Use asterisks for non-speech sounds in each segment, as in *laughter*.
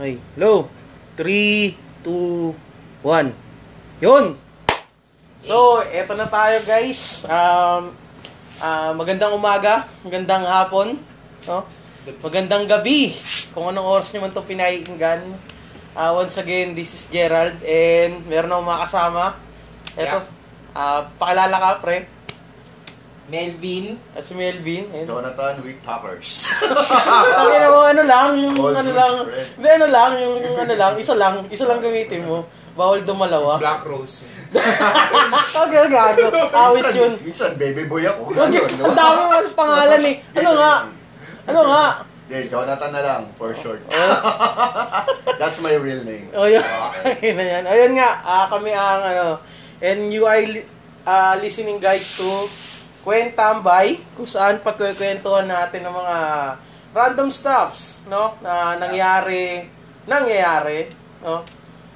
Okay, hello. 3, 2, 1. Yun! So, eto na tayo guys. Um, ah, magandang umaga, magandang hapon, no? magandang gabi. Kung anong oras nyo man ito pinahinggan. Ah, once again, this is Gerald and meron akong mga kasama. Eto, ah, pakilala ka pre. Melvin. Ah, si Melvin. Ayun. Jonathan with toppers. *laughs* Ang ina mo, ano lang, yung All ano lang, hindi ano lang, yung, yung ano lang, isa lang, isa lang gamitin mo. Bawal dumalawa. Black Rose. *laughs* Okay, gago. Awit yun. Minsan, baby boy ako. Okay, Ganun, no? ang dami mo ng pangalan eh. Ano nga? Ano nga? Hindi, Jonathan na lang, for short. Oh, *laughs* That's my real name. oh yun. Okay na yan. Ayun nga, ah, kami ang ano, and you are ah, listening guys to Kwentambay, kung saan pagkukwentuhan natin ng mga random stuffs, no? Na nangyari, nangyayari, no?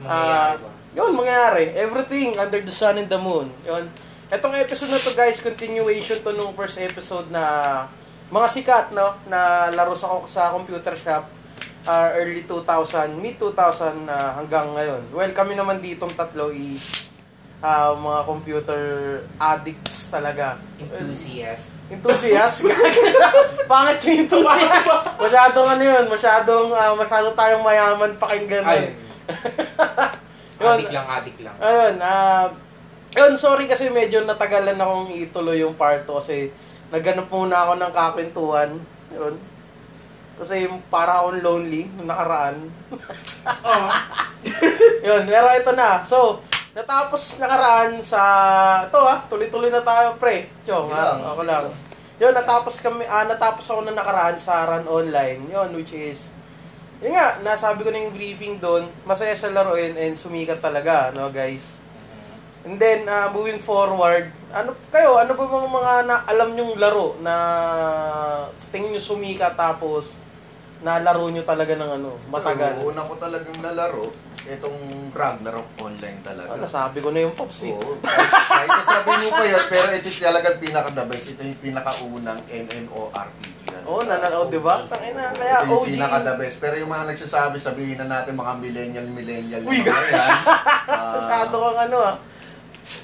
Ah, Mangyayari ba? yun, mangyayari. Everything under the sun and the moon. Yun. Etong episode na to guys, continuation to nung first episode na mga sikat, no? Na laro sa, sa computer shop ah, early 2000, mid 2000 na hanggang ngayon. Well, kami naman ditong tatlo is ah, mga computer addicts talaga. Enthusiast. Enthusiast? *laughs* Pangit yung enthusiast. Masyadong ano yun, masyadong, ah, masyado tayong mayaman pakinggan. Ay. Yun. *laughs* adik lang, adik lang. Ayun, ah, yun, sorry kasi medyo natagalan akong ituloy yung part 2 kasi nagganap muna ako ng kakwentuhan. Yun. Kasi yung para akong lonely nung nakaraan. *laughs* Oh. yun, pero ito na. So, natapos nakaraan sa... Ito ah, tuloy-tuloy na tayo, pre. Chong, ah, lang. ako lang. Yun, natapos kami, ah, natapos ako na nakaraan sa Run Online. Yun, which is... Yun nga, nasabi ko na yung briefing doon, masaya siya laruin and sumikat talaga, no guys? And then, uh, moving forward, ano kayo, ano ba mga mga na, alam nyong laro na sa tingin nyo sumikat tapos nalaro nyo talaga ng ano, matagal? Ito, una ko talagang nalaro, itong Ragnarok online talaga. Ah, nasabi ko na yung Pops eh. Oo. Kahit nasabi mo pa yan, pero ito talagang pinaka-the best. Ito yung pinakaunang MMORPG. Oo, oh, nananaw, di ba? Tangina, kaya Ito yung OG. pinaka-the best. Pero yung mga nagsasabi, sabihin na natin mga millennial, millennial Uy, na ah, *laughs* Masyado kang ano ah.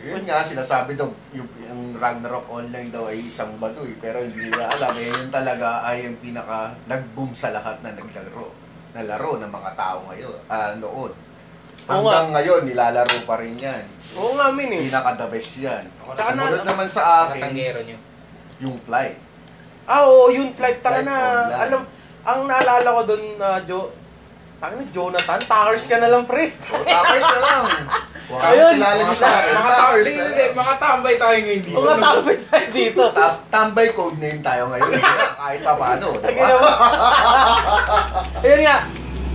Yun nga, sinasabi daw, yung, yung Ragnarok Online daw ay isang baduy. Pero hindi nila alam, eh, yun talaga ay yung pinaka nag-boom sa lahat na naglaro. Na laro ng mga tao ngayon, ah, noon. Oo Hanggang ngayon, nilalaro pa rin yan. Oo nga, min eh. Pinaka-the best yan. Ako Tsaka na- Sumunod naman sa akin, Katanggero nyo. yung flight. Ah, oo, yun, flight taka Flight na. online. Alam, ang naalala ko doon, na Jo, na, Jonathan, takers ka na lang, pre. O, tapos na lang. *laughs* Wow, Ayun. kilala niyo sa akin. Mga tambay, na lang. mga tambay tayo ngayon dito. Mga tambay tayo *laughs* dito. Ta- tambay code name tayo ngayon. Kahit pa paano. Diba? *laughs* Ayun nga.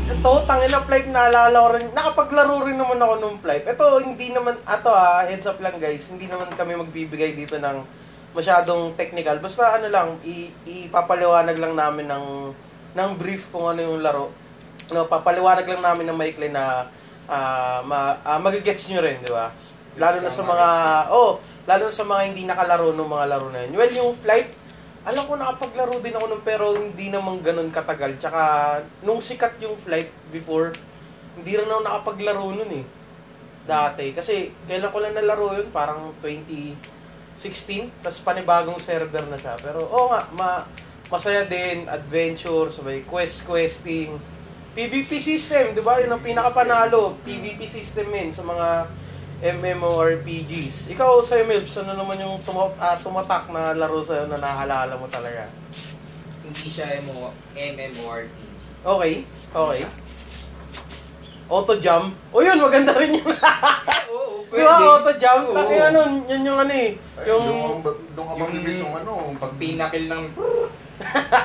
Ito, tangin na flight naalala ko rin. Nakapaglaro rin naman ako nung flight. Ito, hindi naman, ato ah, heads up lang guys. Hindi naman kami magbibigay dito ng masyadong technical. Basta ano lang, i- ipapaliwanag lang namin ng, ng brief kung ano yung laro. No, papaliwanag lang namin ng maikli na ah ma, ah, magigets nyo rin, di ba? Lalo na sa mga, oh, lalo na sa mga hindi nakalaro ng mga laro na yun. Well, yung flight, alam ko nakapaglaro din ako nun pero hindi naman ganun katagal. Tsaka nung sikat yung flight before, hindi rin ako nakapaglaro nun eh. Dati. Kasi kailan ko lang nalaro yun, parang 2016, tapos panibagong server na siya. Pero oo nga, ma masaya din, adventure, sabay quest questing. PvP system, di ba? Yun ang pinakapanalo. PvP system yun sa mga MMORPGs. Ikaw, sa'yo, Milps, ano naman yung tuma- ah, tumatak na laro sa'yo na nahalala mo talaga? Hindi siya MMO, MMORPG. Okay, okay. Auto jump. O yun, maganda rin yun. *laughs* Oo, Di ba, auto jump? Oo. Taki, ano, yun yung ano eh. Ay, Yung, doon, ka yung- magbibis ng ano, pag Pinakil ng...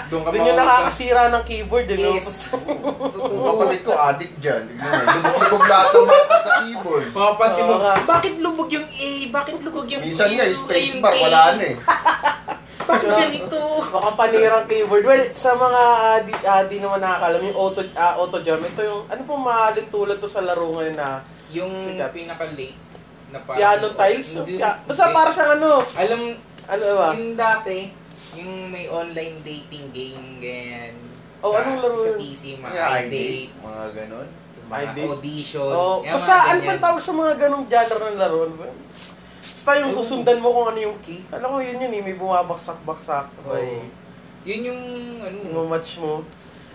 Doon ka dun yung nakakasira ng keyboard. eh, no? Yes. *laughs* Yung kapatid ko, addict dyan. Lubog-lubog lahat ng mata sa keyboard. Mapapansin mo, Oo nga. bakit lubog yung A? Bakit lubog yung Minsan nga, yung A? wala na eh. *laughs* Bakit ganito? Baka panirang keyboard. Well, sa mga ah, di, ah, di naman nakakalam, yung auto, ah, auto jump, ito yung, ano pong mahalin tulad to sa laro ngayon na Yung Sikat. pinaka-late na parang- piano tiles? Hindi, Pia- basta hindi. para siyang ano, Alam, ano ba? yung dati, yung may online dating game, ganyan. Oh, sa, anong laro Sa yun? PC, mga Mga iDate, mga ganon. mga iDate. audition. Oh, yan, basta mga ano pa tawag sa mga ganong genre ng laro? Ano ba? Basta yung susundan mo kung ano yung key. Alam ko yun yun eh, may bumabaksak-baksak. Oo. Ay, Yun yung, ano, yung match mo.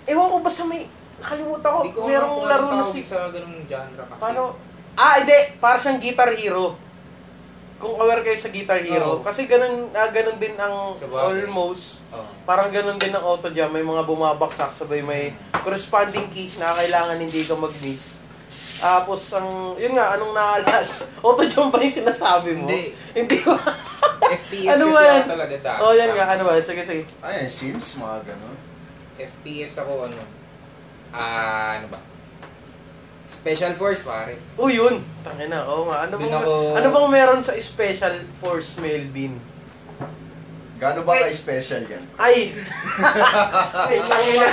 Ewan ko basta may, nakalimutan ko, merong laro na si... sa ganung genre kasi. Paano? Ah, hindi. Para siyang Guitar Hero. Kung aware kayo sa Guitar Hero. Oo. Kasi ganun, ah, ganun din ang Sa bagay. almost. Oh. Parang ganun din ang auto jam. May mga bumabaksak. Sabay may corresponding key na kailangan hindi ka mag-miss. Tapos ang, yun nga, anong naalala? *laughs* auto jam ba yung sinasabi mo? Hindi. Hindi ba? *laughs* FPS Ano kasi yan? ako talaga dati. oh, yan nga. Ano ba? Sige, sige. Ayan, Sims, mga ganon. FPS ako, ano, ah, ano ba? Special Force, pare. Oh, yun. Tangina. Oo nga. Ano Dun bang, ako- ano bang meron sa Special Force Melvin? Gaano ba ka-special yan? Ay! *laughs* Ay, tangina.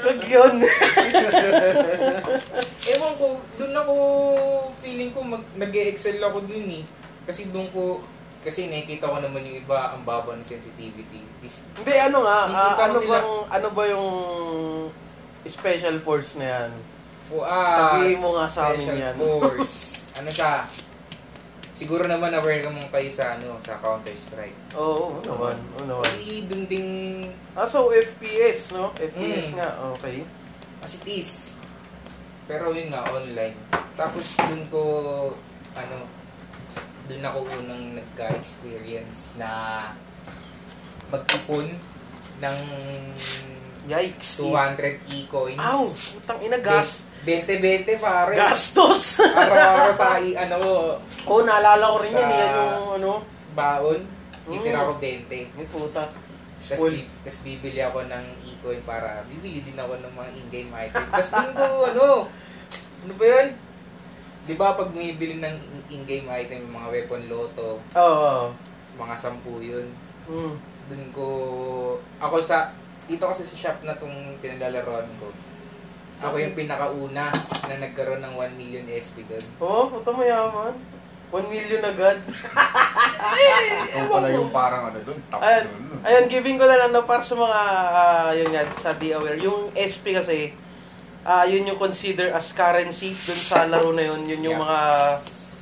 Wag yun. *laughs* Ewan ko, doon ako, feeling ko, mag, nag-excel ako dun eh. Kasi doon ko, kasi nakikita ko naman yung iba, ang baba ng sensitivity. Tis- Hindi, ano nga, ah, ano sila- bang, ano ba yung special force na yan? Fo, ah, Sabihin mo nga sa amin yan. Force. *laughs* ano siya? Siguro naman aware ka mong kayo sa, ano, sa Counter-Strike. Oo, oo naman, oo naman. Ay, dun ding, Ah, so FPS, no? FPS Mm. nga, okay. as it is. Pero yun nga, online. Tapos dun ko, ano, dun ako unang nagka-experience na mag-ipon ng Yikes. 200 e-coins. Aw, putang ina, gas. 20-20 pare. Gastos! *laughs* Araw-araw sa i- ano, Oo, naalala ko rin yan, Sa- yan yung, ano, baon. Mm. Itira ko 20. may puta. Tapos, bi- bibili ako ng e-coin para bibili din ako ng mga in-game item. Tapos din ko, ano, ano ba yun? Di ba pag bumibili ng in- in-game item, yung mga weapon loto, Oo. oo. mga sampu yun, Mm. dun ko, ako sa, dito kasi sa shop na tong pinalalaroan ko, ako yung pinakauna na nagkaroon ng 1 million SP doon. Oo, puta mayaman. 1 million agad. Ikaw pala yung parang ano doon, top Ayan, nun. ayan, giving ko na lang na para sa mga, ah, yun nga, sa Be Aware. Yung SP kasi, ah yun yung consider as currency dun sa laro na yun. Yun yung Yes. mga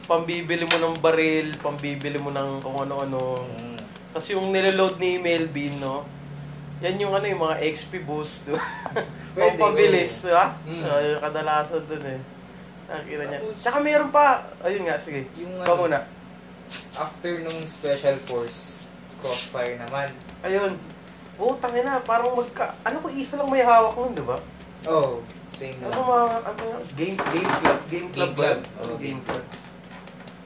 pambibili mo ng baril, pambibili mo ng kung ano-ano. Mm. Tapos yung nireload ni Melvin, no? Yan yung ano yung mga XP boost. do. *laughs* Pwede, Pampabilis, di ba? Mm. Yung kadalasan dun eh. Nakikita niya. Tapos- Tsaka meron pa, ayun nga, sige. Yung ano, muna. after nung Special Force, Crossfire naman. Ayun. Oo, tangina, parang magka... Ano ko, isa lang may hawak nun, di ba? Oh, same Ano lang. mga, ano? Game, game club. Game club Game club. Oo, Oo, game game club.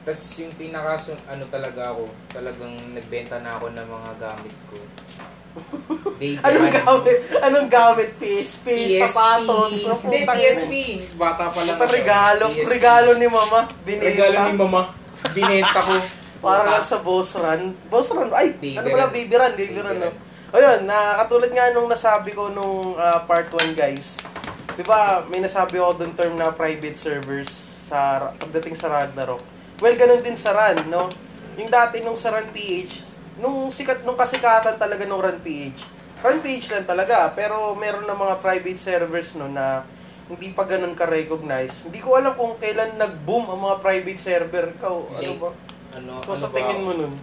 Tapos yung pinaka ano talaga ako, talagang nagbenta na ako ng mga gamit ko. *laughs* Day Anong gamit? Anong gamit? PSP, PSP. sapatos. Hindi, PSP. Bata pa lang. Ako. regalo. PSP. Regalo ni mama. Binenta. Regalo ni mama. Binenta ko. *laughs* Para lang sa boss run. Boss run? Ay, Baby ano pala? run. Baby run. Baby run, Baby no? run. Ayun, na katulad nga nung nasabi ko nung ah, part 1, guys. Di ba, may nasabi ako dun term na private servers sa pagdating sa Ragnarok. Well, ganun din sa Run, no? Yung dati nung sa Run PH, nung sikat nung kasikatan talaga nung Run PH. Run PH lang talaga, pero meron na mga private servers no na hindi pa ganun ka-recognize. Hindi ko alam kung kailan nag-boom ang mga private server. Ikaw, ano ba? Ano, Kung ano sa ba tingin mo nun?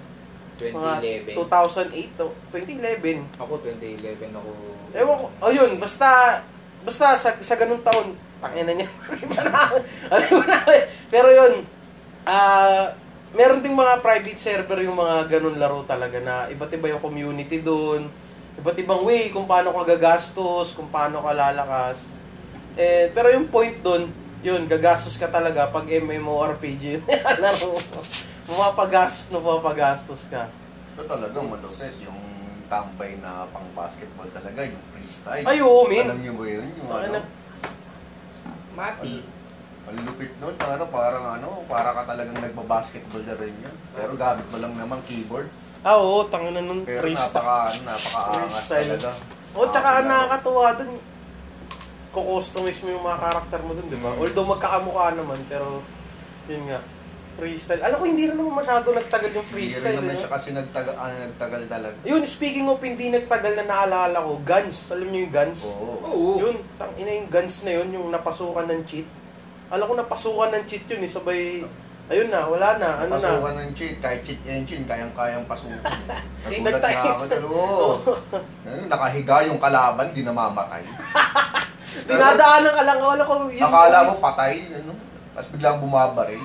Mga 2011. 2008 to 2011. Ako 2011 ako. Ewan ko, oh yun, basta, basta sa, sa ganung taon, tangina niya, *laughs* alam mo na, pero yun, ah, meron ding mga private server yung mga ganun laro talaga na iba't iba yung community doon, iba't ibang way kung paano ka gagastos, kung paano ka lalakas. Eh, pero yung point doon, yun, gagastos ka talaga pag MMORPG *laughs* yung laro. Mapapagas, mapapagastos ka. Ito talagang malupit. Yung tambay na pang basketball talaga, yung freestyle. Ay, oo, min. Alam niyo ba yun? Yung Ano ano, na- Mati. malupit nun. Ano, parang ano, para ka talagang nagbabasketball na rin yun. Pero gamit mo lang naman keyboard. Ah, oo, tangina nun, Pero freestyle. napaka, ano, napaka-angas Freestyle. talaga. O, tsaka ang Nakakilala. nakakatuwa dun, kukustomize mo yung mga karakter mo dun, di ba? Mm. Although magkakamukha naman, pero, yun nga. Freestyle. Alam ko, hindi rin naman masyado nagtagal yung Hindi rin freestyle. naman eh, siya kasi nagtagal, ano, nagtagal talaga. Yun, speaking of hindi nagtagal na naalala ko, Guns. Alam niyo yung Guns? Oo. Oo. Yun, tang ina yung Guns na yun, yung napasukan ng cheat. Alam ko napasukan ng cheat yun eh, sabay, ayun na, wala na, ano na. Pasukan ng cheat, kahit cheat engine, kayang-kayang pasukin. *laughs* Nagulat Nagtayo. nga ako oo. *laughs* Ayun, Nakahiga yung kalaban, di namamatay. *laughs* Dinadaanan ka lang, wala ko yun. Akala mo patay, ano? Tapos biglang bumabaril.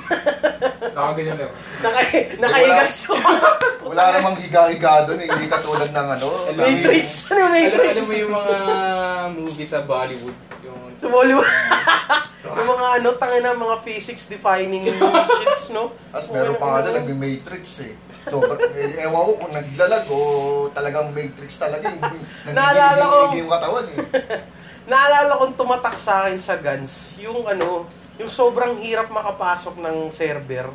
Nakaganyan lang. Nakay, nakaigas Wala namang higa-higa doon, eh. hindi katulad ng ano. Ng- Matrix. Ano yung Alam, Matrix? alam mo yung mga movie sa Bollywood, yung Sa Bollywood. *laughs* yung mga ano, tangin na, mga physics defining *laughs* shits, no? Tapos meron pa nga doon, nagbi-matrix eh. So, eh, ewan ko kung naglalag o talagang matrix talaga. Hindi, *laughs* Naalala ko- yung katawan eh. Naalala kong tumatak sa akin sa Guns, yung ano, yung sobrang hirap makapasok ng server.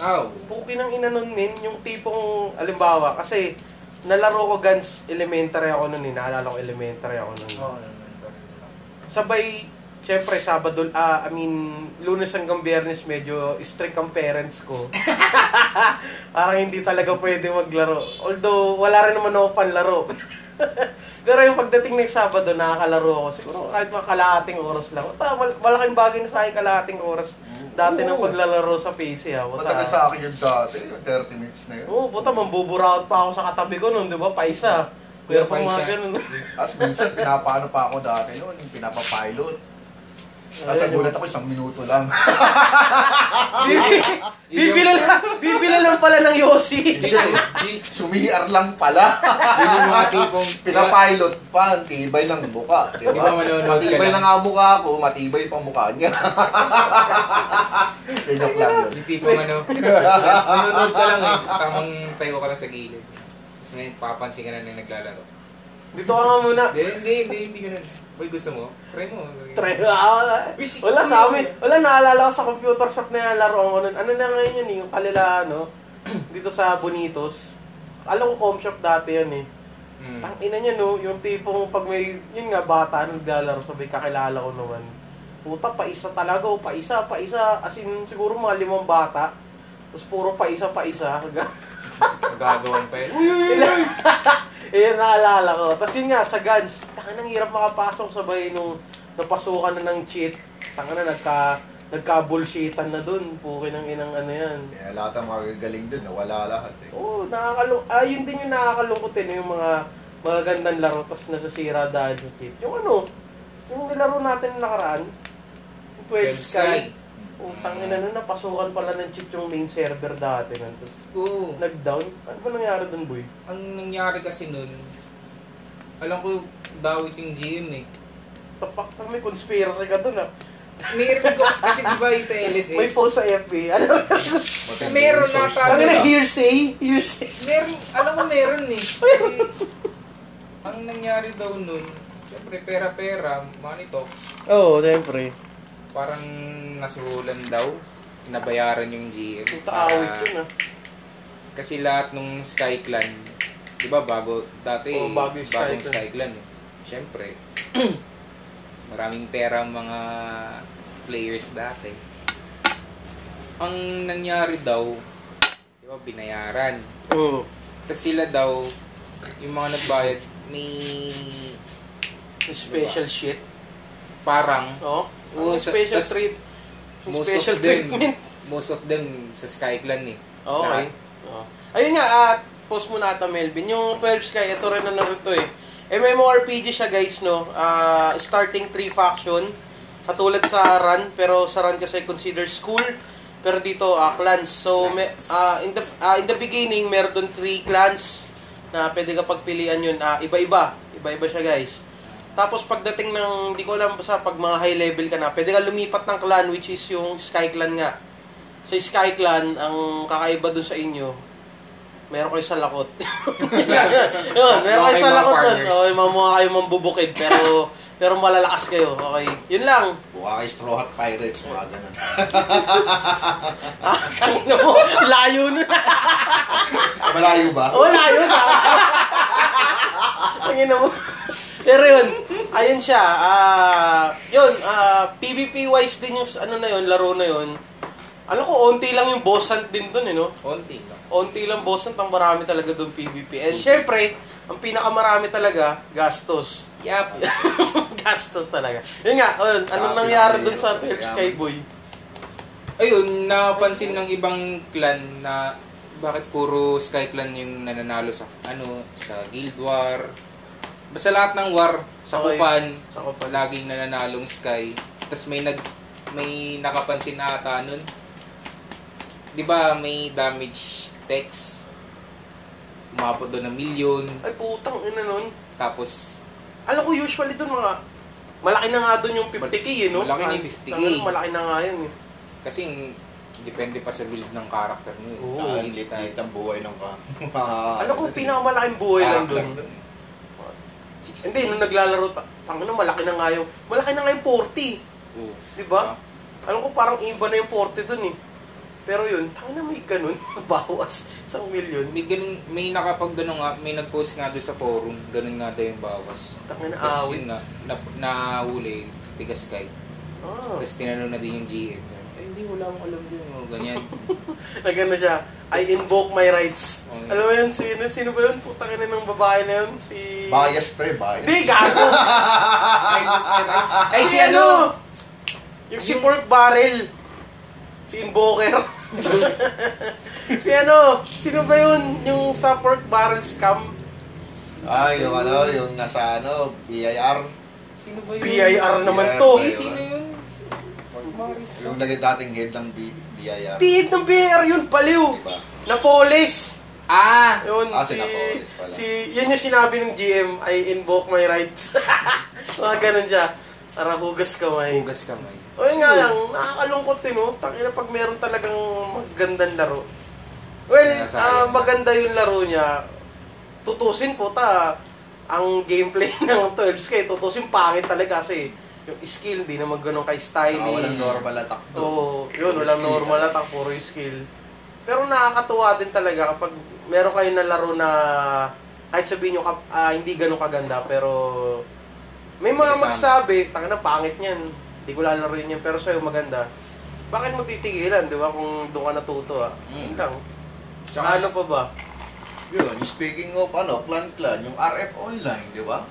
Aw. Puki ng ina nun, min, yung tipong, alimbawa, kasi nalaro ko Guns, elementary ako nun eh, naalala ko elementary ako nun. Naman. Sabay, syempre, Sabado, ah, I mean, lunes hanggang biyernes, medyo strict ang parents ko. *laughs* Parang hindi talaga pwede maglaro. Although, wala rin naman ako panlaro. *laughs* Pero yung pagdating ng Sabado, nakakalaro ako. Siguro kahit mga kalahating oras lang. Ta, mal- malaking bagay na sa akin kalahating oras. Dati Oo. paglalaro sa PC ha. Puta. Matagal sa akin yung dati, yung 30 minutes na yun. Oo, puta, mambuburaot pa ako sa katabi ko nun, di ba? Paisa. Kuya Kuya pa mga Paisa. ganun. Tapos minsan, pinapaano pa ako dati noon, yung pinapapilot. Tapos Ayun, nagulat ako isang minuto lang. *laughs* Bibila lang, bibila lang pala ng Yossi. Hindi, lang pala. Yun yung mga tipong... Pinapilot pa, ang tibay ng buka. Di ba ba? manonood ka Matibay na lang? nga ang mukha ko, matibay pa ang mukha niya. *laughs* Joke lang yun. Yung tipong ano, *laughs* nanonood ka lang eh. Tamang tayo ka lang sa gilid. Tapos may papansin ka na na naglalaro. Dito ka nga muna. Hindi, hindi, hindi, hindi ganun. Boy, gusto mo? Try mo. Try ah, Wala sa amin. Wala naalala ko sa computer shop na yan, laro ko nun. Ano na ngayon yun eh, yung kalila ano, *clears throat* dito sa Bonitos. Alam ko com shop dati yan eh. Mm. Tang ina niya no, yung tipong pag may, yun nga bata, naglalaro, sabay kakilala ko naman. Puta, pa isa talaga, o pa isa, pa isa. As in, siguro mga limang bata. Tapos puro pa *laughs* pa. Gagawin pa yun. Ayan, naalala ko. Tapos yun nga, sa Guns, tangan nang hirap makapasok sabay nung napasukan na ng cheat. Tangan na nagka, nagka-bullshitan na dun. Puki ng inang ano yan. Kaya lahat ng mga gagaling dun, nawala lahat eh. Oo, nakakalung ah, yun din yung nakakalungkot eh, yung mga magagandang laro tapos nasasira dahil sa cheat. Yung ano, yung nilaro natin nakaraan, yung 12 Sky. Utang ina nun, napasukan pala ng cheat yung main server dati. nun. Tapos Oo. nag-down. Ano ba nangyari dun, boy? Ang nangyari kasi nun, alam ko, dawit yung GM eh. The fuck, may conspiracy ka dun ah. Meron ko, *laughs* kasi di ba yung sa LSS? May post sa FB. *laughs* Ano? Meron nata- Ano nila. na hearsay? Hearsay. Meron, alam ko meron eh. *laughs* Kasi, ang nangyari daw nun, syempre pera-pera, money talks, Oo, oh, siyempre. Parang nasuhulan daw, nabayaran yung GM. Taawit Ah, yun ah. Kasi lahat nung Sky Clan, di ba bago, dati, Oo, bago yung Sky bagong Clan. Sky Clan eh. Syempre, *clears throat* maraming pera ang mga players dati. Ang nangyari daw, di ba, binayaran. Oo. Tapos sila daw, yung mga nagbayad, may special shit. parang, Oo. Oo, Yung sa- special tas- treat. Most special of them, treatment. most of them sa Sky Clan eh. Okay. Lahat. Oo. Ayun nga, at post mo na ata Melvin. Yung 12 Sky, ito rin na narito eh. MMORPG siya guys, no? Ah, starting 3 faction. Katulad sa Run, pero sa Run kasi consider school. Pero dito, ah, clans. So, me, ah, in, the, ah, in the beginning, meron doon 3 clans na pwede ka pagpilian yun. Ah, iba-iba. Iba-iba siya guys. Tapos pagdating ng, di ko alam sa pag mga high level ka na, pwede ka lumipat ng clan which is yung Sky Clan nga. Sa Sky Clan, ang kakaiba dun sa inyo, meron kayo sa lakot. *laughs* Yes. Yun, meron kayo sa lakot dun. partners. Okay, mga mukha kayo mambubukid, pero *laughs* pero malalakas kayo. Okay. Yun lang. Mukha kay Straw Hat Pirates, mga ganun. Ah, tangina mo. *laughs* Layo nun. Malayo ba? Oh, layo na. Tangina mo. Pero yun, ayun siya. Ah, yun, ah, PvP wise din yung ano na yun, laro na yun. Alam ko, onti lang yung boss hunt din dun, eh, no? Konti lang. Onti lang boss hunt, ang marami talaga dun PvP. And syempre, ang pinakamarami talaga, gastos. Yap. *laughs* gastos talaga. Yun nga, ayun, anong Ah, nangyari dun sa 12 kaya- Skyboy? Ayun, napansin ng ibang clan na bakit puro Sky Clan yung nananalo sa ano sa Guild War. Basta lahat ng war, sa okay. Kupan, sa Kupan, laging nananalong Sky. Tapos may nag may nakapansin na ata nun. 'Di ba may damage text? Umabot doon ng milyon. Ay putang ina nun. Tapos alam ko usually doon mga malaki na nga doon yung 50k eh, no? Malaki na yung 50k. Tangan, malaki na nga yun eh. Kasi depende pa sa build ng character mo. Eh. Oo, oh, ang buhay ng ka. *laughs* Alam ko pinakamalaking buhay lang doon. 16. Hindi, nung naglalaro, tanga na, malaki na nga yung, malaki na nga yung 40. Mm. Di ba? Uh-huh. Ah. Alam ko parang iba na yung 40 dun eh. Pero yun, tanga na may ganun, *laughs* bawas sa million. May ganun, may nakapag ganun nga, may nag-post nga doon sa forum, ganun nga daw yung bawas. Tanga na Tapos awit. Yun nga, na, nahuli, tigas kay. Ah. Tapos tinanong na din yung GM. Eh, hindi, wala akong alam din, o, ganyan. *laughs* Nagano siya, I invoke my rights. Oh, okay. Alam mo yun, sino, sino ba yun? Putang na ng babae na yun, si Bias pre, bias. Hindi, gago! *laughs* Ay, si ano? Yung si Pork Barrel. Si Invoker. *laughs* si ano? Sino ba yun? Yung sa Pork Barrel scam? Ay, yung ano, yung nasa ano, BIR. Sino ba yun? BIR naman BIR to. Eh, sino yun? Maris. Yung naging dating head ng BIR. Tiid ng BIR yun, baliw. Diba? Na police. Ah! Yun, Ah, si, si Napoles pala. si, yun yung sinabi ng GM, I invoke my rights. *laughs* Mga ganun siya. Para hugas kamay. Hugas kamay. O yun nga lang, nakakalungkot din, no? Tangina pag meron talagang magandang laro. Well, Sinasayang. ah, maganda yung laro niya. Tutusin po ta, ang gameplay *laughs* ng 12K, tutusin pangit talaga kasi yung skill, di naman ganun kay Ah, stylish. walang normal attack doon. Oo, yun, walang normal attack, puro yung skill. Pero nakakatuwa din talaga kapag meron kayo na laro na kahit sabihin nyo ah, hindi ganun kaganda, pero may mga Kasama. magsabi, tanga na pangit niyan, hindi ko lalaroin yan, pero sa'yo maganda. Bakit mo titigilan, di ba, kung doon ka natuto ah? Yun Mm. lang. Tsaka, ano pa ba? Yun, speaking of ano, Clan Clan, yung RF Online, di ba?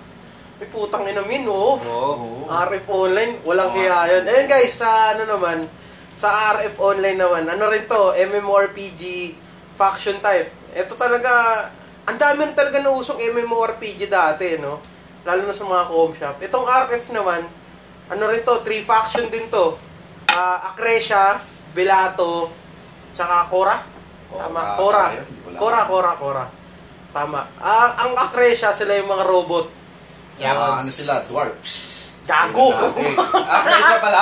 May putang inamin, oh. Oo. RF Online, walang Oo. kaya yan. Ayun guys, sa ano naman, sa RF Online naman, ano rin to, MMORPG faction type. Ito talaga, ang dami rin talaga nausong MMORPG dati, no? Lalo na sa mga com shop. Itong RF naman, ano rin to, three faction din to. Ah, Acrecia, Belato, tsaka Cora. Tama, Cora. Cora. Cora, Cora. Tama. Ah, ang Acrecia, sila yung mga robot. Yeah, Ah, mas- ano sila, dwarfs. Gago! Ah, kaya pala?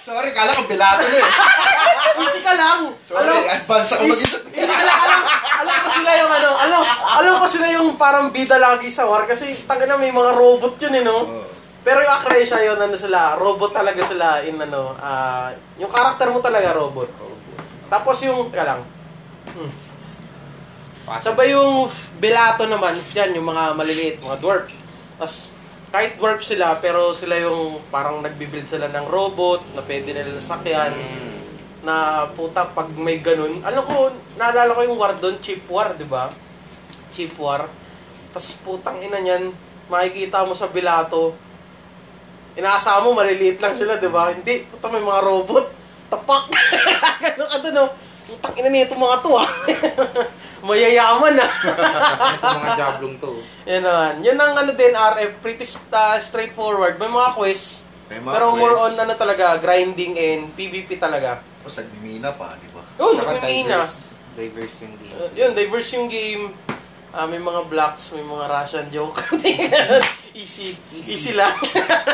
Sorry, kala ko bilato na eh. Easy ka lang. Sorry, alam, advance ako mag-isip. easy ka lang. Alam, alam ko sila yung ano, alam, alam ko sila yung parang bida lagi sa war kasi tanga na may mga robot yun eh, no? Pero yung Acrecia yun, ano sila, robot talaga sila in ano, ah, yung karakter mo talaga robot. Tapos yung, teka lang, hmm. Sabay yung Belato naman, yan, yung mga maliliit, mga dwarf. Tapos, kahit dwarf sila, pero sila yung parang nagbibuild sila ng robot na pwede nila sakyan Mm. na puta pag may ganun. Alam ko, naalala ko yung war doon, cheap war, di ba? Cheap war. Tapos putang ina niyan, makikita mo sa Bilato, inaasama mo, maliliit lang sila, di ba? Hindi, puta may mga robot. Tapak! *laughs* ganun ka doon, no? Putang ina nito mga to, ah. *laughs* Mayayaman, ah. *laughs* Mga jablong to. Yan naman. Yan ang ano din, RF, pretty uh, straightforward. May mga quest, May mga pero more quest. on ano talaga, grinding and PvP talaga. Tapos nagmimina pa, di ba? Yun, Tsaka may mina. diverse. Diverse yung game. Uh, yun, diverse yung game. Ah, may mga blocks, may mga Russian joke. *laughs* easy. easy. Easy. lang.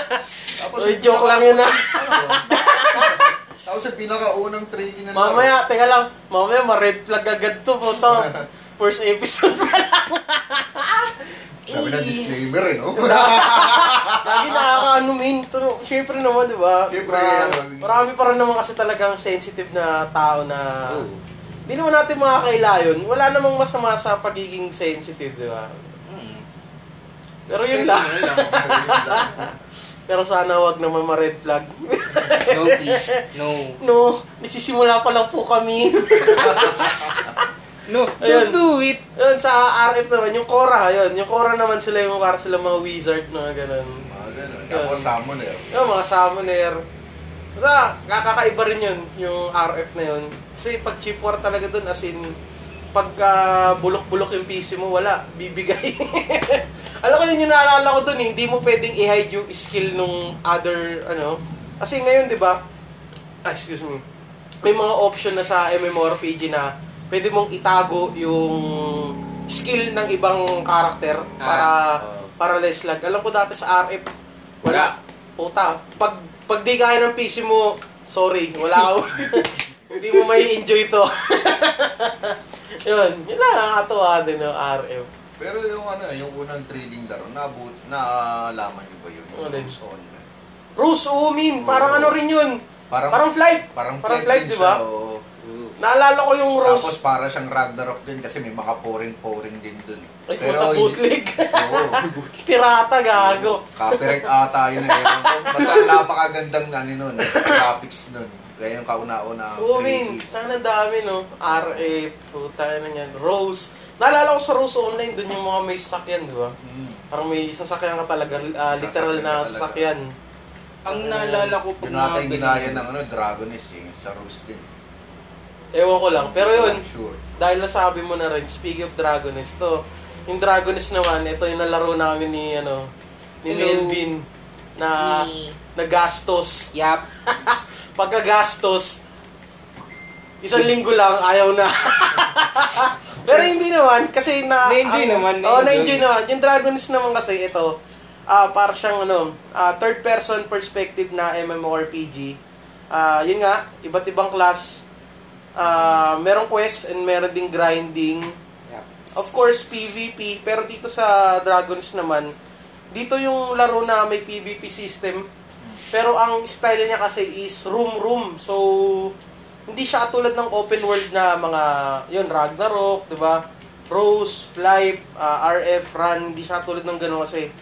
*laughs* Tapos yung joke lang yun, ah. *laughs* Tapos yung pinakaunang trading na mamaya, teka lang. Mamaya, ma-red flag agad to po to. First episode pa lang. Sabi na disclaimer eh, no? *laughs* Lagi nakakaano min. Ito, Siyempre naman, di ba? Siyempre, Marami, ano. marami pa rin naman kasi talagang sensitive na tao na... Oo. Hindi naman natin makakailayon. Wala namang masama sa pagiging sensitive, di ba? Mm. Pero yun lang. Lang. *laughs* Pero sana wag naman ma-red flag. No, please. No. No, nagsisimula pa lang po kami. *laughs* No, Ayun. don't do it. yun, sa RF naman, yung Cora, yun. Yung Cora naman sila yung para sila mga wizard, mga ganun. Mga ganun. Tapos summoner. Yung mga summoner. Basta, kakakaiba rin yun, yung RF na yun. Kasi pag chip war talaga dun, as in, pagka bulok-bulok yung PC mo, wala, bibigay. *laughs* Alam ko yun yung naalala ko dun, eh, hindi mo pwedeng i-hide yung skill nung other, ano. Kasi ngayon, di ba, ah, excuse me, may mga option na sa MMORPG na pwede mong itago yung skill ng ibang karakter para Ah, oo. para less lag. Alam ko dati sa RF, wala. Puta, pag pag di kaya ng PC mo, sorry, wala ako. *laughs* Hindi mo may enjoy to. *laughs* yun, yun lang nakakatuwa din ng RF. Pero yung ano, yung unang trading laro, nabut, naalaman niyo ba yun? Yung Ano yun? Rose Online. Rose Umin, parang Oo. ano rin yun. Parang, Parang flight. parang, parang flight flight, di ba? oo. Naalala ko yung Tapos Rose. para siyang Ragnarok din kasi may mga pouring-pouring din dun. Ay, puta bootleg. Oo. *laughs* Pirata, gago. Copyright ata yun eh. Basta napakagandang ano nun, graphics nun. Kaya yung kauna-una. Creative. tangan dami no. RF, puta na yan. Rose. Naalala ko sa Rose Online, dun yung mga may sasakyan, di ba? Mm. Parang may sasakyan ka talaga, ah, literal Sasakyan na talaga. sasakyan. Ang naalala ko pag Yun ata yung mga ginaya ng ano, Dragoness eh, sa Rose din. Ewan ko lang. Pero yun, Sure. dahil nasabi mo na rin, speaking of Dragoness, to, yung Dragoness naman, ito yung nalaro namin ni, ano, ni Hello. Melvin, na Ni- nagastos. Yap. *laughs* Pagkagastos, isang linggo lang, ayaw na. *laughs* Pero hindi naman, kasi na... Na-enjoy ang- naman, Oo, na-enjoy. na-enjoy naman. Yung Dragoness naman kasi, ito, ah para siyang ano, ah, third person perspective na MMORPG. Ah, yun nga, iba't ibang class. Ah, merong quest and meron ding grinding. Yap. Of course, PvP. Pero dito sa Dragons naman, dito yung laro na may PvP system. Pero ang style niya kasi is room-room. So, hindi siya katulad ng open world na mga, yun, Ragnarok, di ba? Rose, Fly, ah, RF, Run. Hindi siya katulad ng gano'n kasi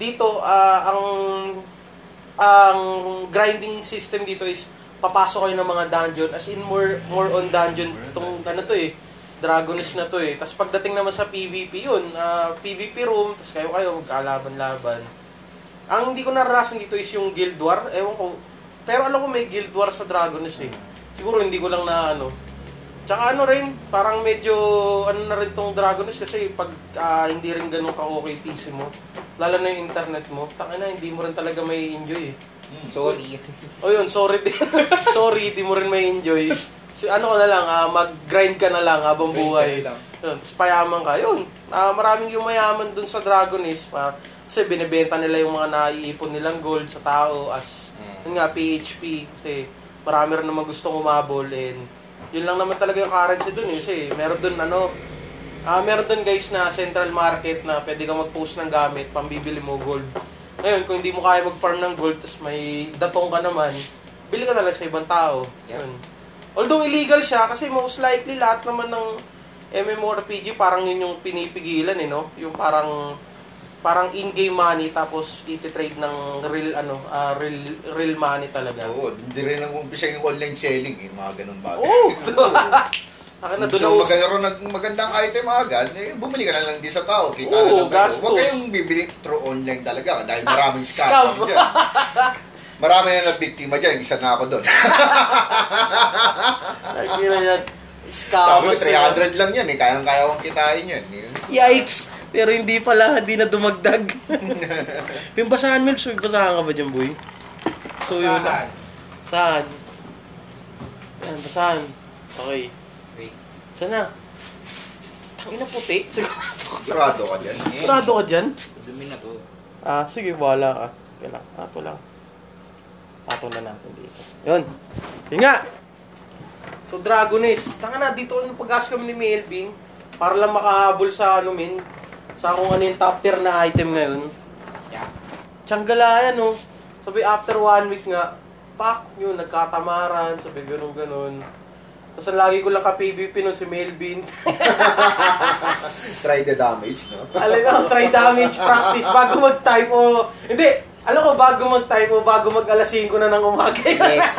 dito, ah, ang ang grinding system dito is papasok kayo ng mga dungeon as in more more on dungeon itong ano to eh Dragoness na to eh. Tapos pagdating naman sa PvP yun, ah, PvP room, tapos kayo kayo magkalaban-laban. Ang hindi ko naranasan dito is yung Guild War. Ewan ko. Pero alam ko may Guild War sa Dragoness eh. Siguro hindi ko lang na ano. Tsaka ano rin, parang medyo ano na rin tong Dragoness kasi pag ah, hindi rin ganun ka-okay PC mo, lalo na yung internet mo, tangina hindi mo rin talaga may enjoy eh. Sorry. *laughs* O yun, sorry din. *laughs* sorry, di mo rin may enjoy. Si, ano ka na lang, ah, mag-grind ka na lang habang buhay. Grind ka na lang. Yun, tapos payaman ka. Yun, ah, maraming yung mayaman dun sa Dragonist. Pa, kasi binibenta nila yung mga naiipon nilang gold sa tao as, Mm. yun nga, PHP. Kasi marami rin naman gustong umabol and yun lang naman talaga yung currency dun eh. Kasi meron dun ano, ah meron dun guys na central market na pwede kang mag-post ng gamit, pambibili mo gold. Ngayon, kung hindi mo kaya mag-farm ng gold, tapos may datong ka naman, bili ka talaga sa ibang tao. Yep. Yun. Although illegal siya, kasi most likely lahat naman ng MMORPG parang yun yung pinipigilan eh, no? Yung parang parang in-game money tapos iti-trade ng real ano, ah, real real money talaga. Oo, hindi rin ang umpisa yung online selling eh, mga ganun bagay. Oo. *laughs* *laughs* Akin na doon gusto ako. magkaroon ng magandang item agad, eh, bumili ka na lang din sa tao. Kita Oo, na lang kayo. gastos. Huwag kayong bibili through online talaga dahil *laughs* maraming Scam. scam dyan. Marami na na biktima dyan, isa na ako doon. Lagi na yan. Sabi ko, Scammers. yan. 300 lang yan eh, kayang-kaya kong kitain yan. eh. Yikes! Pero hindi pala, hindi na dumagdag. *laughs* yung basahan, Milps, may basahan ka ba dyan, boy? So, yun lang. Saan? Yan, basahan. Okay. Wait. Saan na? Tangina puti. Sigurado ka dyan. Sigurado ka dyan? Dumi na to. Ah, sige, wala ka. Kaya lang, pato lang. Pato na natin dito. Yun. Yun nga. So, Dragonist. Tanga na, dito nung pag-ask kami ni Melvin, para lang makahabol sa ano, min, sa kung ano yung top tier na item ngayon. Yeah. Tiyangala yan, oh. Sabi, after one week nga, pak, yun, nagkatamaran, sabi, ganun, ganun. Tapos ang lagi ko lang ka-PVP nun si Melvin. *laughs* Try the damage, no? Alam ko, try damage practice bago mag-type o... Hindi, Alam ko, bago mag-time o bago mag alas 5 na ng umaga. Yes.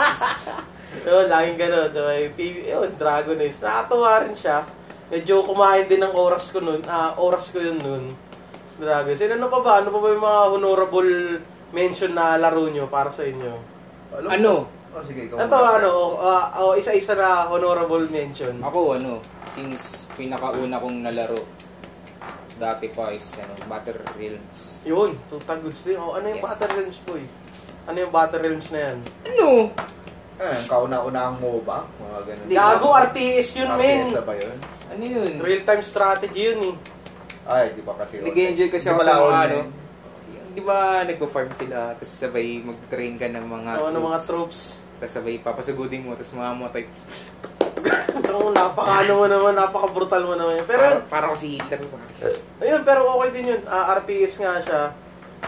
*laughs* yun, laging ganun. So, may P- yun, Dragon Ace. Nakatuwa rin siya. Medyo kumain din ng oras ko nun. Ah, oras ko yun nun. Dragon Ace. Ano pa ba? Ano pa ba yung mga honorable mention na laro nyo para sa inyo? Alam Ano? Oh, sige, ikaw Ito, muna. ano, oh, ah, oh, isa-isa na honorable mention. Ako ano, since pinakauna kong nalaro, dati pa is ano, Battle Realms. Yun, tuta goods din. Oh, ano yung Yes. Battle Realms po eh? Ano yung Battle Realms na yan? Ano? Eh, kauna-una ang MOBA, mga ganun. Gago? RTS yun, men. RTS ba yun? Ano yun? Real-time strategy yun eh. Ay, di ba kasi... Nag-enjoy kasi ako sa mga ano. Di ba nagpa-farm sila, tapos sabay mag-train ka ng mga Ano, ano mga troops. Tapos sabay papasugudin mo, tapos mamamatay. Ito, napaka ano mo naman, napaka-brutal mo naman yun. Pero yun, para ko si Hitler. pare. ayun, pero okay din yun. Ah, RTS nga siya.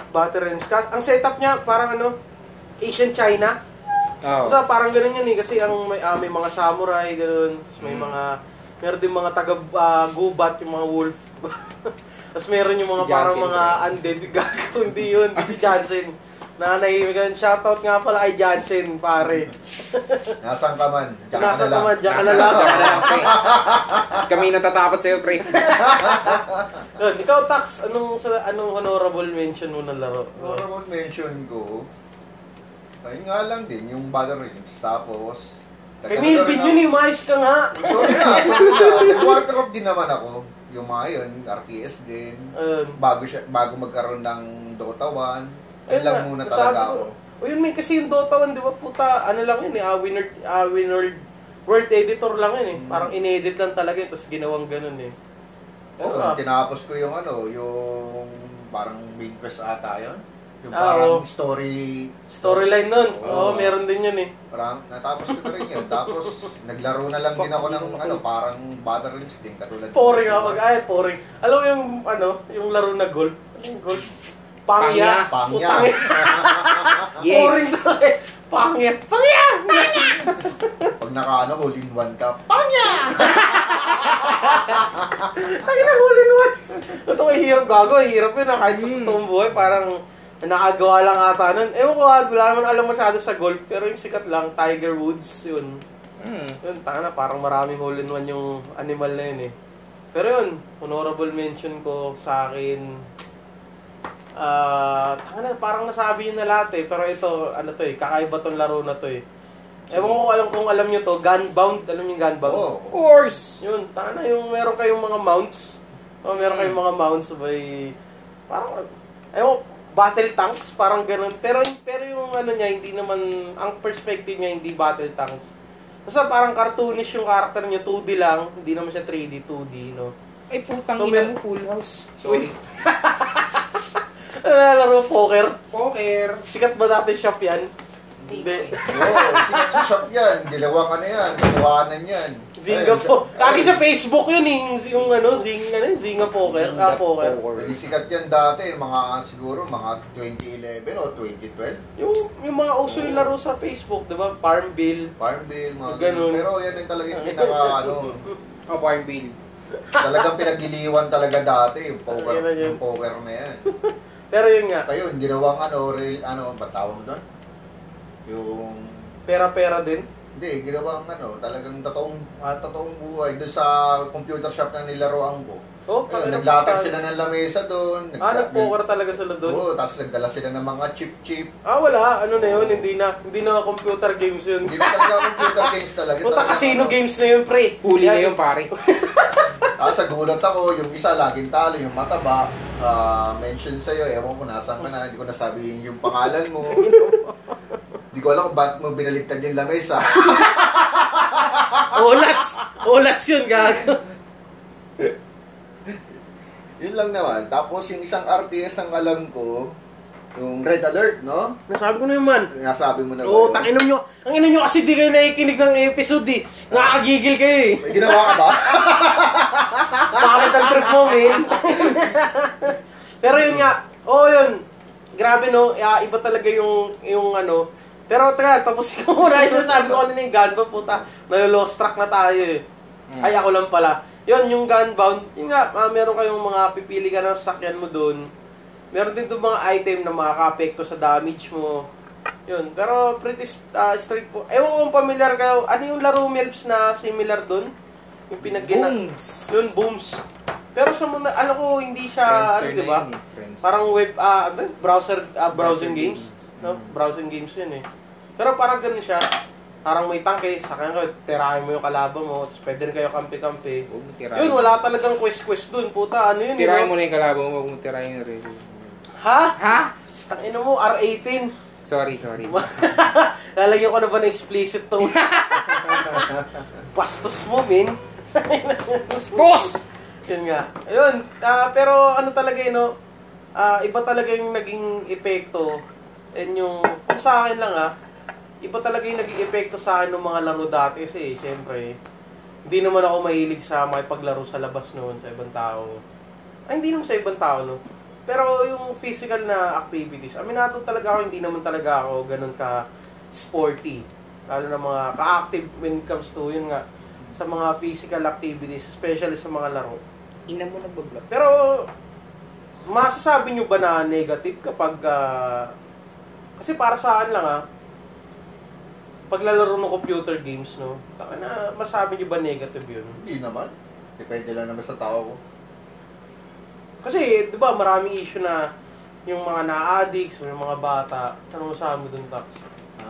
Battle Realms. Kas- Ang setup niya, parang ano, Asian China. Oo. Kasi parang ganun yun eh, kasi ang may, ah, may mga samurai, ganun. Tapos may Mm. mga, meron din mga taga ah, gubat, yung mga wolf. *laughs* Tapos meron yung mga Si parang mga right? undead. *laughs* Gago, hindi yun. Hindi si Jansen. Nanay, ganun. Shoutout nga pala kay Jansen, pare. *laughs* Nasaan ka man? Diyan ka Nasa na lang. naman, diyan ka na lang. diyan ka na *laughs* lang, pre. Kami natatakot sa'yo, pre. Yun, ikaw, Tax, anong, sa- anong honorable mention mo ng laro? Honorable mention ko, ayun nga lang din, yung Battle Realms. Tapos, Kay Milvin yun, eh, maayos ka nga. Sorry na, sorry na. Nag-Warcraft din naman ako. Yung mga yun, RTS din. Ayun. Bago siya bago magkaroon ng Dota 1, ayun lang nga, muna talaga ko. ako. O yun, may kasi yung Dota 1, di ba, puta, ano lang yun eh, ah, winner, ah, winner, world editor lang yun eh. Mm. Parang inedit lang talaga yun, tapos ginawang ganun eh. Oo nga. tinapos ko yung ano, yung parang main quest ata yun. Yung Ah, parang oo. story Storyline nun, oo, Oo. meron din yun eh. Parang natapos ko na rin yun. Tapos naglaro na lang din ako ng ano, parang Battle Realms din katulad. Pouring ako, ay, pouring. Alam mo yung, ano, yung laro na golf? Ano yung golf? Pangya. Pangya. Putang ina. Pouring *laughs* Yes. na eh. Pangya. Pangya! Pag naka ano, hole in one ka, Ang inahuli naman. Ito ay hirap gago, hirap yun. ah. Kahit sa Mm. totoong buhay, parang nakagawa lang ata nun. Ewan ko, ah, wala naman alam masyado sa golf, pero yung sikat lang, Tiger Woods, yun. Hmm. Yun, tanga na, parang maraming hole in one yung animal na yun eh. Pero yun, honorable mention ko sa akin, ah, tanga na, parang nasabi yun na lahat eh. Pero ito, ano to eh, kakaiba tong laro na to eh. Ewan ko kung alam, kung alam nyo to, Gunbound, alam nyo yung Gunbound? Oo. Of course! Yun, tanga na yung meron kayong mga mounts. O, meron kayong mga mounts by parang ewan, battle tanks, parang ganun. Pero pero yung ano niya hindi naman ang perspective niya hindi battle tanks. Basta parang cartoonish yung character niya, 2D lang, hindi naman siya 3D, 2D, no. Ay, putang So, ina mo, full house. Sorry. *laughs* Laro poker. Poker. Sikat ba dati shop yan? Hindi. *laughs* Oo, sikat sa shop yan. Dilawan ka na yan. Kawanan yan. Zinga Ayun, po. sa- Lagi sa Facebook yun eh, yung, yung ano, Zing, ano, yun, Zinga Poker. Zinga Ah, poker. Naging sikat yan dati, mga siguro mga 2011 o 2012. Yung, yung mga uso yung laro sa Facebook, di ba? Farmville. Farmville, mga Ganun. ganun. Pero yan yung talaga yung pinaka, ano, Oh, farm bill. talagang pinagiliwan talaga dati, yung poker, Ayun na yun. yung poker na yan. *laughs* Pero yun nga, Kayo, ginawang ano, real, ano, ba't tawag doon? Yung, pera-pera din. hindi, ginawang ano, talagang totoong, ah, totoong buhay doon sa computer shop na nilaroan ko. Oh, Ayun, naglatag sila ng lamesa doon. Ah, nag-poker talaga sila doon. Oo, tapos nagdala sila ng mga chip-chip. Ah, wala. Ano na yun? Hindi na, hindi na computer games yun. Hindi na talaga computer games talaga. Puta, casino ano, games na yun, pre. Huli na yung pare. *laughs* Ah, sa gulat ako, yung isa laging talo, yung mataba, ah, mention sa'yo, ewan ko nasaan ka na, hindi ko nasabihin yung pangalan mo. *laughs* Hindi ko alam kung ba't mo binaligtad yung lamesa. *laughs* Olats! Olats yun, gago. Yun lang naman. Tapos yung isang RTS ang alam ko, yung Red Alert, no? Nasabi ko na yun, man. Nasabi mo na ba Oo, yun? takinom nyo. Ang ina nyo kasi di kayo nakikinig ng episode eh. Nakakagigil kayo eh. May ginawa ka ba? *laughs* Bakit ang trip mo, man? *laughs* Pero yun nga, oo yun. Grabe no, ah, iba talaga yung, yung ano. Pero teka, tapos *laughs* ko muna yung sinasabi ko kanina yung gunbound, puta. Nalolost track na tayo eh. Hmm. Ay, ako lang pala. Yun, yung gunbound, yun nga, ah, meron kayong mga pipili ka ng sasakyan mo doon. Meron din doon mga item na makaka-apekto sa damage mo. Yun. Pero pretty uh, straight po. Ewan ko kung familiar kayo. Ano yung laro Melps na similar doon? Yung pinagina... Booms! Yun, Booms. Pero sa mga, alam ko, hindi siya, Friendster ano, di ba? eh. Parang web, ah, ano, browser, ah, browsing Browser games. game. No? Browsing games yun eh. Pero parang ganun siya. Parang may tangke, sakyan ka, tirahin mo yung kalaban mo, tapos pwede rin kayo kampi-kampi. Huwag mo tirahin. Yun, wala talagang quest-quest dun, puta. Ano yun? Tirahin yun, mo na yung kalaban mo, huwag mo tirahin na rin. Ha? Ha? Tangina mo, R18. Sorry, sorry. *laughs* Lalagyan ko na ba ng explicit tone? *laughs* Bastos mo, min. Boss! Yun nga. Ayun, ah, pero ano talaga yun, no? Ah, iba talaga yung naging epekto. And yung, kung sa akin lang ah, iba talaga yung naging epekto sa akin ng mga laro dati kasi, syempre, hindi naman ako mahilig sa makipaglaro sa labas noon sa ibang tao. Ay, hindi naman sa ibang tao, no? Pero yung physical na activities, aminado talaga ako, hindi naman talaga ako ganun ka sporty. Lalo na mga ka-active when it comes to, yun nga, sa mga physical activities, especially sa mga laro. Ina mo nagbablog. Pero, masasabi nyo ba na negative kapag, ah, kasi para sa akin lang ah, paglalaro ng computer games, no, taka na, masabi nyo ba negative yun? Hindi naman. Depende lang naman sa tao ko. Kasi, di ba, maraming issue na yung mga na-addicts, yung mga bata, ano mo sabi dun, Tax? Ha?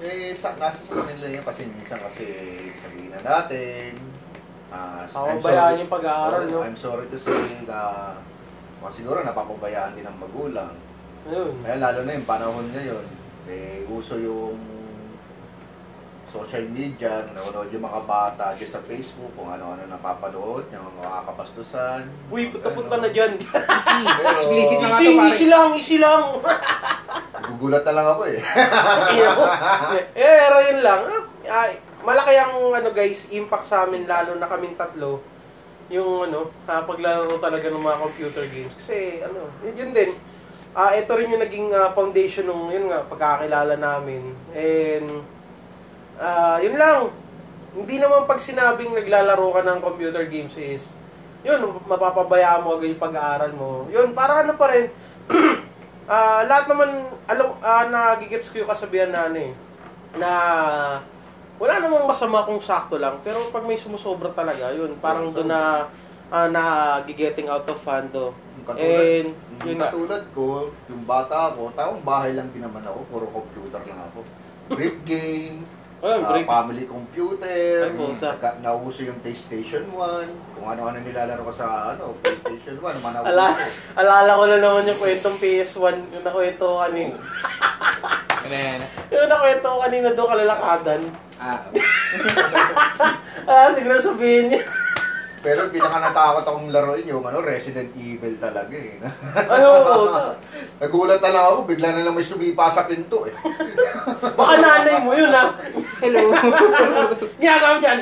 Eh, sa, nasa sa kanila yun kasi minsan kasi sabihin na natin, ah, I'm Papabayaan sorry- yung pag-aaral, no? I'm sorry to say na mga siguro napapabayaan din ng magulang. Ayun. Kaya lalo na yung panahon ngayon, eh, uso yung social media, nanonood yung mga bata dyan sa Facebook, kung ano-ano napapanood, yung mga kapastusan. Uy, mga punta-punta na dyan. *laughs* Easy. Pero- Explicit na nga easy, to, pare. easy lang, easy lang. *laughs* Gugulat na lang ako eh. *laughs* Eh, pero yun lang. Ah, malaki ang ano guys, impact sa amin lalo na kaming tatlo. Yung ano, ah, paglalaro talaga ng mga computer games. Kasi ano, yun, yun din. Ah, ito rin yung naging ah, foundation ng yun nga pagkakilala namin. And ah, yun lang. Hindi naman pag sinabing naglalaro ka ng computer games is yun, mapapabayaan mo agad yung pag-aaral mo. Yun, para ano pa rin, *clears throat* Ah, lahat naman alam ah, nagigets ko yung kasabihan na ano eh, na wala namang masama kung sakto lang, pero pag may sumusobra talaga, yun, parang doon na ah, na getting out of hand do. Yung katulad, And yung yun nga. katulad ko, yung bata ako, taong bahay lang din naman ako, puro computer lang ako. Brief *laughs* game, break. family computer, Ay, puta. nauso yung PlayStation 1, kung ano-ano nilalaro ko sa ano, PlayStation 1, mga nauso. Ala, alala ko na naman yung kwentong PS1, yung nakwento ko kanina. Ano yan? Yung nakwento ko kanina doon kalalakadan. Ah, *laughs* Ah, hindi ko na sabihin niya. Pero pinaka natakot akong laruin yung ano, Resident Evil talaga eh. *laughs* Ay, oo. Nagulat na lang ako, bigla na lang may sumipa sa pinto eh. *laughs* Baka nanay mo yun, ha? hello. Ginagawa mo dyan!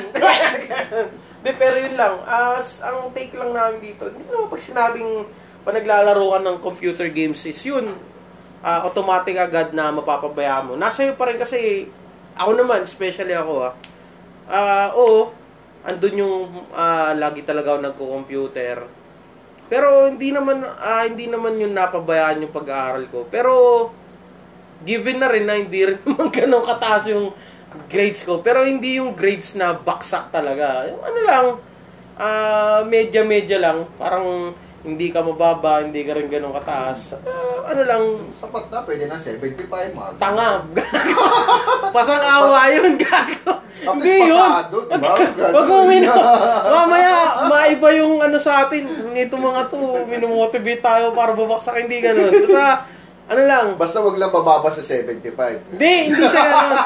Di, pero yun lang. As, ang take lang namin dito, hindi naman pag sinabing pa naglalaro ka ng computer games is yun, ah, automatic agad na mapapabayaan mo. Nasa iyo pa rin kasi, ako naman, especially ako ah, ah, oo, andun yung ah, lagi talaga ako nagko-computer. Pero hindi naman ah, hindi naman yung napabayaan yung pag-aaral ko. Pero given na rin na hindi rin *laughs* naman ganun kataas yung grades ko. Pero hindi yung grades na baksak talaga. Yung ano lang, ah medya-medya lang. Parang hindi ka mababa, hindi ka rin ganun kataas. Ah, ano lang, Sapat na, pwede na 75 mga. tanga. *laughs* Pasang awa yun, gago. Hindi yun. *laughs* Wag mo mino. Mamaya, maiba yung ano sa atin. Ito mga to, minomotivate tayo para babaksak. Hindi ganun. Basta, ano lang, Basta wag lang bababa sa 75. Hindi, hindi sa ganun.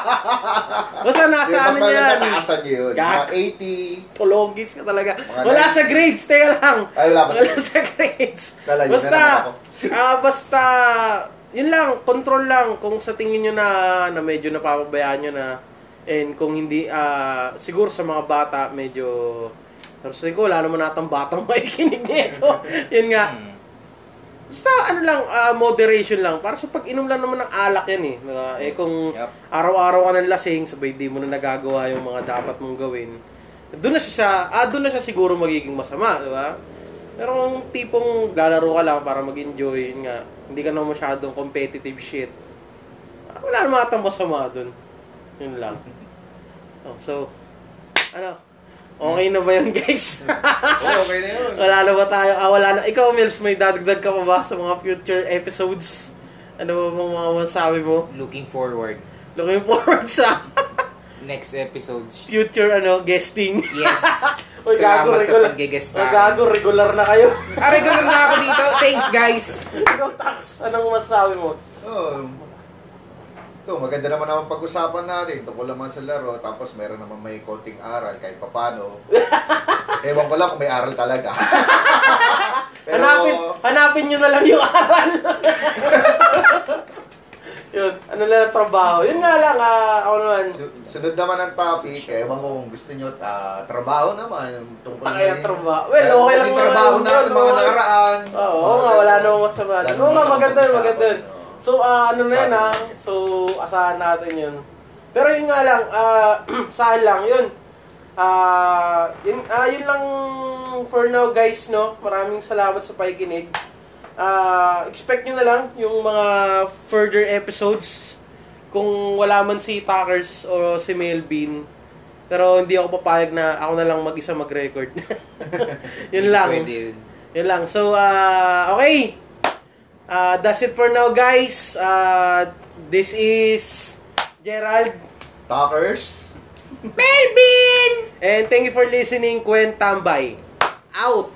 Basta nasa Mas ano maganda yan. taasan niyo yun. Gag. Mga 80. Pologis ka talaga. Mga Wala nine- sa grades, teka lang. Ay, wala pa Wala sa grades. Na Basta, ah basta, yun lang, control lang. Kung sa tingin nyo na, na medyo napapabayaan nyo na, and kung hindi, ah siguro sa mga bata, medyo, pero sa tingin ko, wala naman natang batang *laughs* makikinig nito. yun nga. Hmm. Basta ano lang, ah, moderation lang. Para sa pag-inom lang naman ng alak yan eh. Diba? Eh kung Yup. araw-araw ka ng lasing, sabay di mo na nagagawa yung mga dapat mong gawin. Doon na siya, ah, doon na siya siguro magiging masama, di ba? Pero kung tipong lalaro ka lang para mag-enjoy, yun nga, hindi ka na masyadong competitive shit. ah, Wala namang atang masama dun. Yun lang. *laughs* Oh, so, ano? Okay na ba yun, guys? *laughs* Oo, okay na yun. wala na ba tayo? Ah, wala na. Ikaw, Mills, may dadagdag ka pa ba sa mga future episodes? Ano ba mga mga masasabi mo? Looking forward. Looking forward sa *laughs* Next episodes. future ano guesting. Yes. *laughs* Uy, gago, Salamat sa regular. pag-guest Uy, gago, regular na kayo. Ah, regular na ako dito. Thanks, guys. Ikaw, Tax, anong masasabi mo? Oh, ito, maganda naman naman pag-usapan natin. Tungkol naman sa laro. Tapos meron naman may konting aral kahit papano. *laughs* Ewan ko lang kung may aral talaga. *laughs* Pero, hanapin, hanapin nyo na lang yung aral. *laughs* yun, ano lang ang trabaho. Yun nga lang, ah, ako naman. su- sunod naman ang topic. Ewan ko kung gusto nyo, ah, trabaho naman. Tungkol Takay ang trabaho. Well, okay lang yung trabaho naman na mga nakaraan. Oo, oo nga, wala namang masama. Oo nga, maganda yun, maganda yun. So, ah, ano na yun, Sabi ah. So, asahan natin yun. Pero yun nga lang, ah, *clears throat* sa akin lang, yun. Ah, yun, ah, yun lang for now, guys, no? Maraming salamat sa pakikinig. Ah, expect nyo na lang yung mga further episodes kung wala man si Tuckers o si Melvin. Pero hindi ako papayag na ako na lang mag-isa mag-record. *laughs* yun lang. Pwede yun. Yun lang. So, uh, okay. Uh, that's it for now, guys. Uh, this is Gerald. Talkers. Melvin! And thank you for listening, Kwen Tambay. Out!